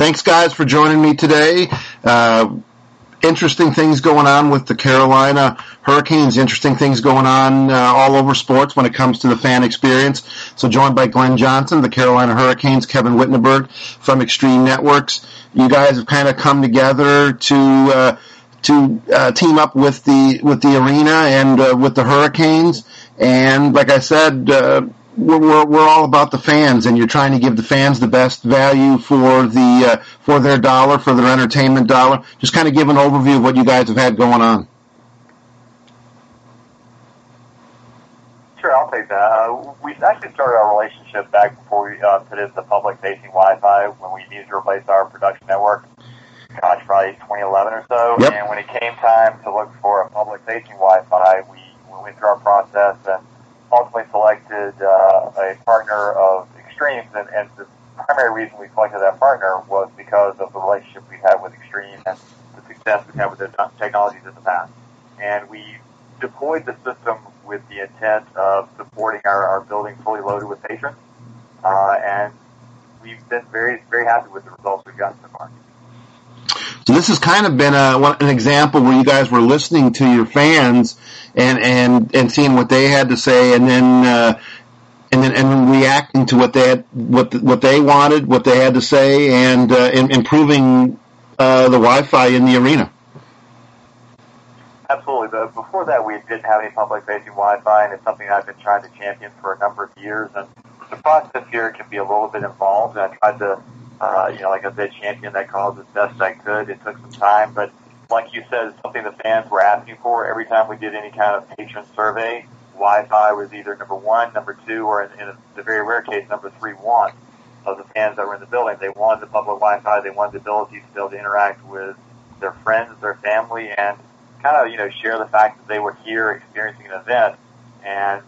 thanks guys for joining me today. Uh, interesting things going on with the Carolina Hurricanes, interesting things going on uh, all over sports when it comes to the fan experience. So joined by Glenn Johnson, the Carolina Hurricanes, Kevin Wittenberg from Extreme Networks. You guys have kind of come together to uh, to uh, team up with the with the arena and uh, with the Hurricanes. And like I said, uh, we're, we're, we're all about the fans, and you're trying to give the fans the best value for the uh, for their dollar, for their entertainment dollar. Just kind of give an overview of what you guys have had going on. Sure, I'll take that. Uh, we actually started our relationship back before we uh, put in the public-facing Wi-Fi when we needed to replace our production network. Gosh, probably 2011 or so. Yep. And when it came time to look for a public-facing Wi-Fi, we, we went through our process and ultimately selected uh, a partner of Extremes, and, and the primary reason we selected that partner was because of the relationship we had with Extreme and the success we've had with their technologies in the past. And we deployed the system with the intent of supporting our, our building fully loaded with patrons, uh, and we've been very, very happy with the results we've gotten so far. So this has kind of been a, an example where you guys were listening to your fans and and and seeing what they had to say, and then uh, and then and reacting to what they had, what what they wanted, what they had to say, and uh, improving uh, the Wi-Fi in the arena. Absolutely. But before that, we didn't have any public-facing Wi-Fi, and it's something I've been trying to champion for a number of years. And the process here can be a little bit involved. And I tried to, uh, you know, like I said, champion that cause as best I could. It took some time, but like you said, something the fans were asking for every time we did any kind of patron survey. Wi-Fi was either number one, number two, or in, in the very rare case, number three want of the fans that were in the building. They wanted the public Wi-Fi. They wanted the ability to be able to interact with their friends, their family, and kind of, you know, share the fact that they were here experiencing an event. And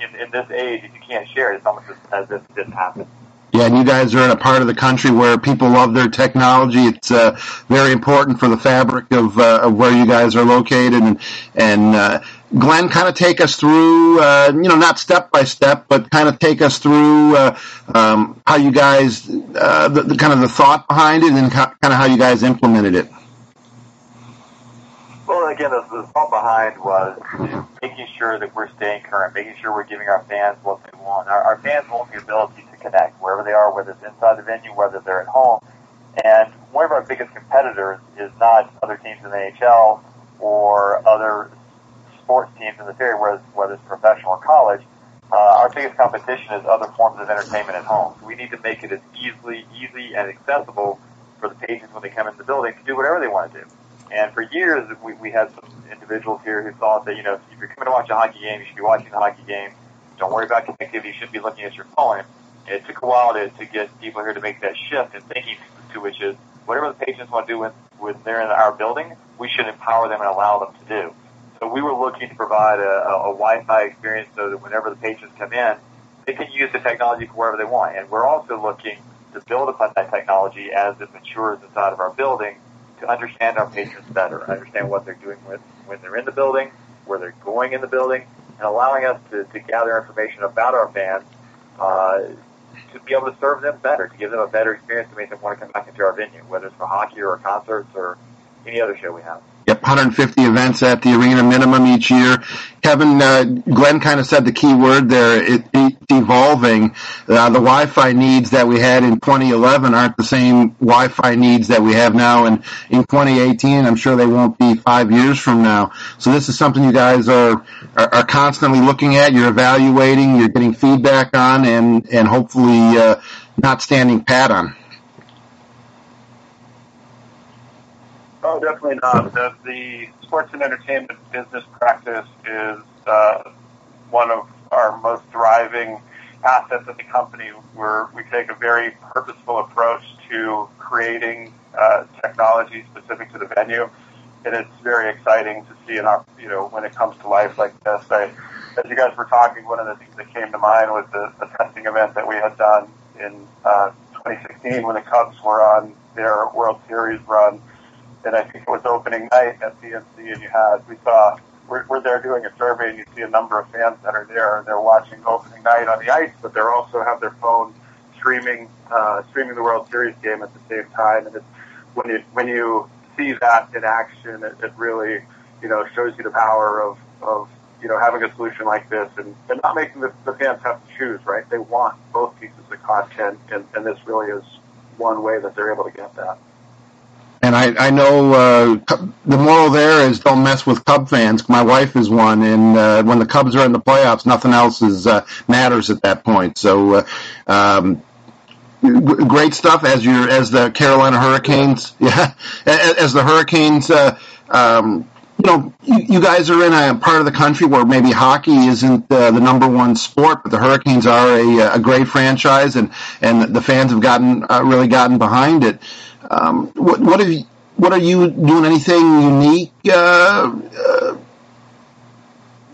in, in this age, if you can't share it, it's almost as if it didn't happen. Yeah, and you guys are in a part of the country where people love their technology. It's uh, very important for the fabric of, uh, of where you guys are located. And, and uh, Glenn, kind of take us through, uh, you know, not step by step, but kind of take us through uh, um, how you guys, uh, the, the kind of the thought behind it, and kind of how you guys implemented it. Well, again, the, thought behind was making sure that we're staying current, making sure we're giving our fans what they want. Our, our fans want the ability to connect wherever they are, whether it's inside the venue, whether they're at home. And one of our biggest competitors is not other teams in the NHL or other sports teams in this area, whether, whether it's professional or college. Uh, our biggest competition is other forms of entertainment at home. So we need to make it as easily, easy and accessible for the patrons when they come in the building to do whatever they want to do. And for years, we, we had some individuals here who thought that, you know, if you're coming to watch a hockey game, you should be watching the hockey game. Don't worry about connectivity. You shouldn't be looking at your phone. It took a while to, to get people here to make that shift and thinking to which is whatever the patients want to do when, when they're in our building, we should empower them and allow them to do. So we were looking to provide a, a, a Wi-Fi experience so that whenever the patients come in, they can use the technology for wherever they want. And we're also looking to build upon that technology as it matures inside of our building to understand our patients better, understand what they're doing with when they're in the building, where they're going in the building, and allowing us to, to gather information about our fans uh, to be able to serve them better, to give them a better experience to make them want to come back into our venue, whether it's for hockey or concerts or any other show we have. Yep, 150 events at the arena minimum each year. Kevin, uh, Glenn kind of said the key word there. It, evolving. Uh, the Wi-Fi needs that we had in 2011 aren't the same Wi-Fi needs that we have now in, in 2018. I'm sure they won't be five years from now. So this is something you guys are, are, are constantly looking at. You're evaluating, you're getting feedback on, and, and hopefully, uh, not standing pat on. Oh, definitely not. The, the sports and entertainment business practice is uh, one of our most thriving assets at the company. Where we take a very purposeful approach to creating uh, technology specific to the venue, and it's very exciting to see. Our, you know, when it comes to life like this, I, as you guys were talking, one of the things that came to mind was the, the testing event that we had done in uh, 2016 when the Cubs were on their World Series run and I think it was opening night at PNC, and you had we saw we're, we're there doing a survey, and you see a number of fans that are there, and they're watching opening night on the ice, but they also have their phone streaming uh, streaming the World Series game at the same time. And it's, when you when you see that in action, it, it really you know shows you the power of of you know having a solution like this and, and not making the, the fans have to choose. Right? They want both pieces of content, and, and this really is one way that they're able to get that. And I, I know uh, the moral there is don't mess with Cub fans. My wife is one, and uh, when the Cubs are in the playoffs, nothing else is uh, matters at that point. So, uh, um, great stuff as your as the Carolina Hurricanes, yeah, as the Hurricanes. Uh, um, you know, you, you guys are in a part of the country where maybe hockey isn't uh, the number one sport, but the Hurricanes are a, a great franchise, and and the fans have gotten uh, really gotten behind it. Um, what, what have you, what are you doing? Anything unique? Uh, uh,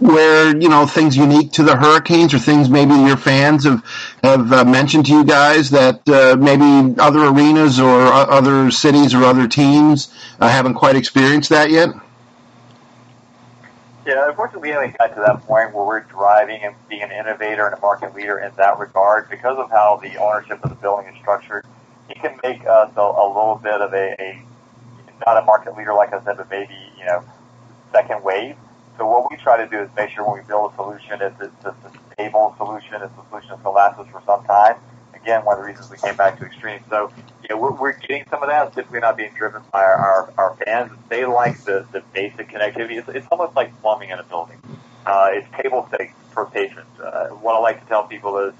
where you know things unique to the Hurricanes, or things maybe your fans have have uh, mentioned to you guys that uh, maybe other arenas or other cities or other teams uh, haven't quite experienced that yet. Yeah, unfortunately, we haven't got to that point where we're driving and being an innovator and a market leader in that regard because of how the ownership of the building is structured he can make us a, a little bit of a, a not a market leader, like I said, but maybe you know second wave. So what we try to do is make sure when we build a solution, it's, it's a stable solution, it's a solution that's going to last us for some time. Again, one of the reasons we came back to Extreme. So, yeah, we're, we're getting some of that. typically not being driven by our, our, our fans. They like the, the basic connectivity. It's, it's almost like plumbing in a building. Uh, it's table stakes for patrons. Uh, what I like to tell people is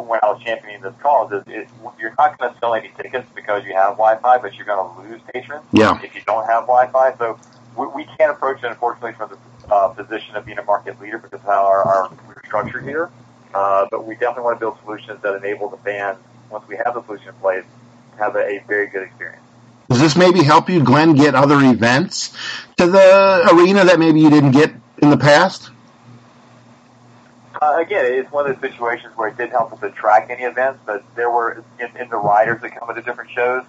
when I was championing this cause is, is you're not going to sell any tickets because you have Wi-Fi, but you're going to lose patrons yeah. if you don't have Wi-Fi. So we, we can't approach it, unfortunately, from the uh, position of being a market leader because of how our, our we're structured here. Uh, but we definitely want to build solutions that enable the fans, once we have the solution in place, to have a, a very good experience. Does this maybe help you, Glenn, get other events to the arena that maybe you didn't get in the past? Uh, again, it's one of those situations where it did help us attract any events, but there were in, in the riders that come to the different shows,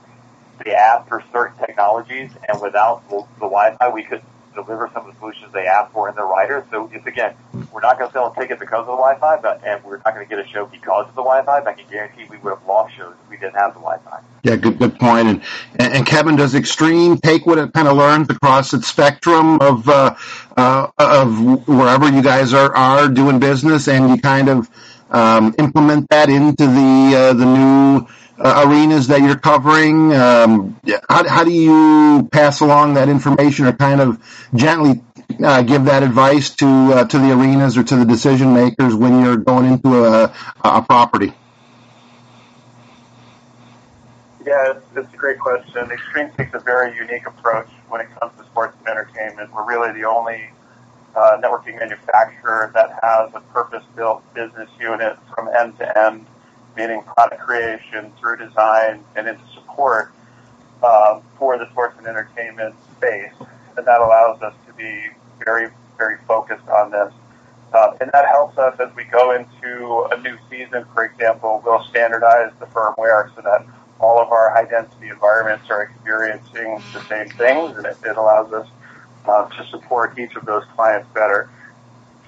they asked for certain technologies, and without the, the Wi-Fi, we could deliver some of the solutions they asked for in their riders. So it's again, we're not going to sell a ticket because of the Wi-Fi, but and we're not going to get a show because of the Wi-Fi. But I can guarantee we would have lost shows if we didn't have the Wi-Fi. Yeah, good good point. And and Kevin, does Extreme take what it kind of learns across its spectrum of uh, uh, of wherever you guys are are doing business, and you kind of um, implement that into the uh, the new uh, arenas that you're covering? Um, how, how do you pass along that information or kind of gently uh, give that advice to uh, to the arenas or to the decision makers when you're going into a, a property? Yeah, it's a great question. Extreme takes a very unique approach when it comes to sports and entertainment. We're really the only uh, networking manufacturer that has a purpose-built business unit from end to end meaning product creation through design and into support um, for the sports and entertainment space. And that allows us to be very, very focused on this. Uh, and that helps us as we go into a new season, for example, we'll standardize the firmware so that all of our high density environments are experiencing the same things and it, it allows us uh, to support each of those clients better.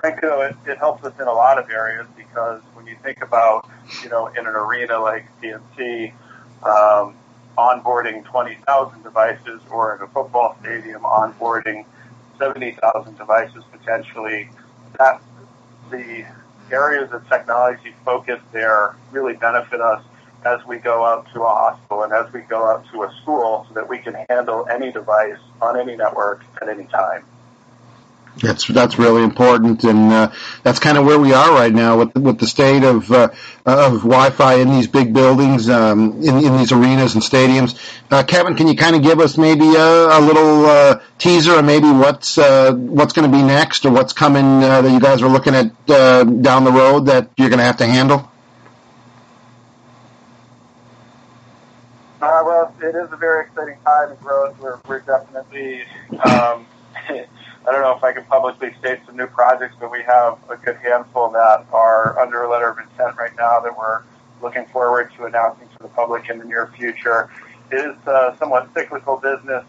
Frankly, it, it helps us in a lot of areas because when you think about, you know, in an arena like PNC, um, onboarding 20,000 devices or in a football stadium onboarding 70,000 devices potentially, that the areas of technology focus there really benefit us as we go out to a hospital and as we go out to a school so that we can handle any device on any network at any time. That's that's really important, and uh, that's kind of where we are right now with with the state of uh, of Wi-Fi in these big buildings, um, in, in these arenas and stadiums. Uh, Kevin, can you kind of give us maybe a, a little uh, teaser, or maybe what's uh, what's going to be next, or what's coming uh, that you guys are looking at down the road that you're going to have to handle? Well, it is a very exciting time in growth. We're we're definitely. Um, I don't know if I can publicly state some new projects, but we have a good handful that are under a letter of intent right now that we're looking forward to announcing to the public in the near future. It is a somewhat cyclical business,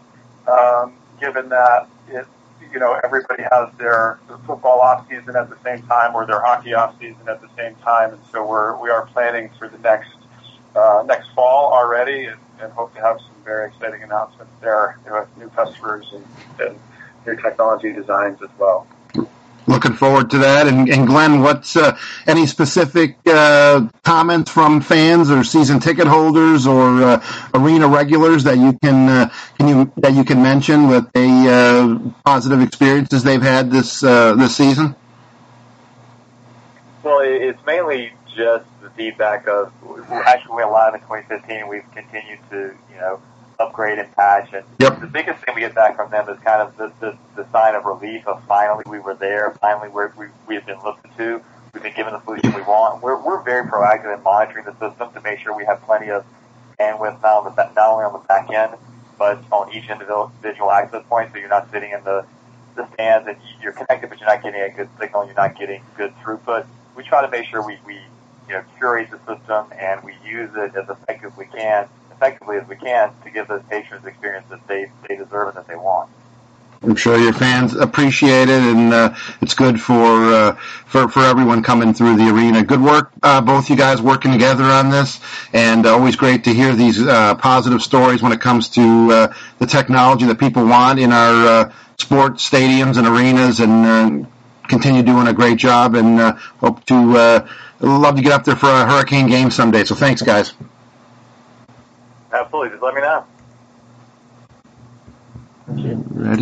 um, given that it, you know, everybody has their football off season at the same time or their hockey off season at the same time, and so we're we are planning for the next uh, next fall already, and, and hope to have some very exciting announcements there with new customers and, and new technology designs as well. Looking forward to that. And, and Glenn, what's uh, any specific uh, comments from fans or season ticket holders or uh, arena regulars that you can uh, can you that you can mention with a uh, positive experiences they've had this uh, this season? Well, it's mainly just the feedback of actually we went live in 2015. We've continued to you know upgrade and patch. And yep. the biggest thing we get back from them is kind of the, the, the sign of relief of finally we were there, finally we're, we, we have been looked to, we've been given the solution we want. We're, we're very proactive in monitoring the system to make sure we have plenty of bandwidth not, on the, not only on the back end, but on each individual access point, so you're not sitting in the, the stands and you're connected, but you're not getting a good signal, you're not getting good throughput. We try to make sure we, we you know, curate the system and we use it as effectively as we can effectively as we can to give those patrons the experience that they, they deserve and that they want. I'm sure your fans appreciate it, and uh, it's good for uh, for for everyone coming through the arena. Good work, uh, both you guys working together on this, and always great to hear these uh, positive stories when it comes to uh, the technology that people want in our uh, sports stadiums and arenas, and continue doing a great job. And hope to love to get up there for a Hurricane game someday. So thanks, guys. Absolutely. Just let me know. Ready?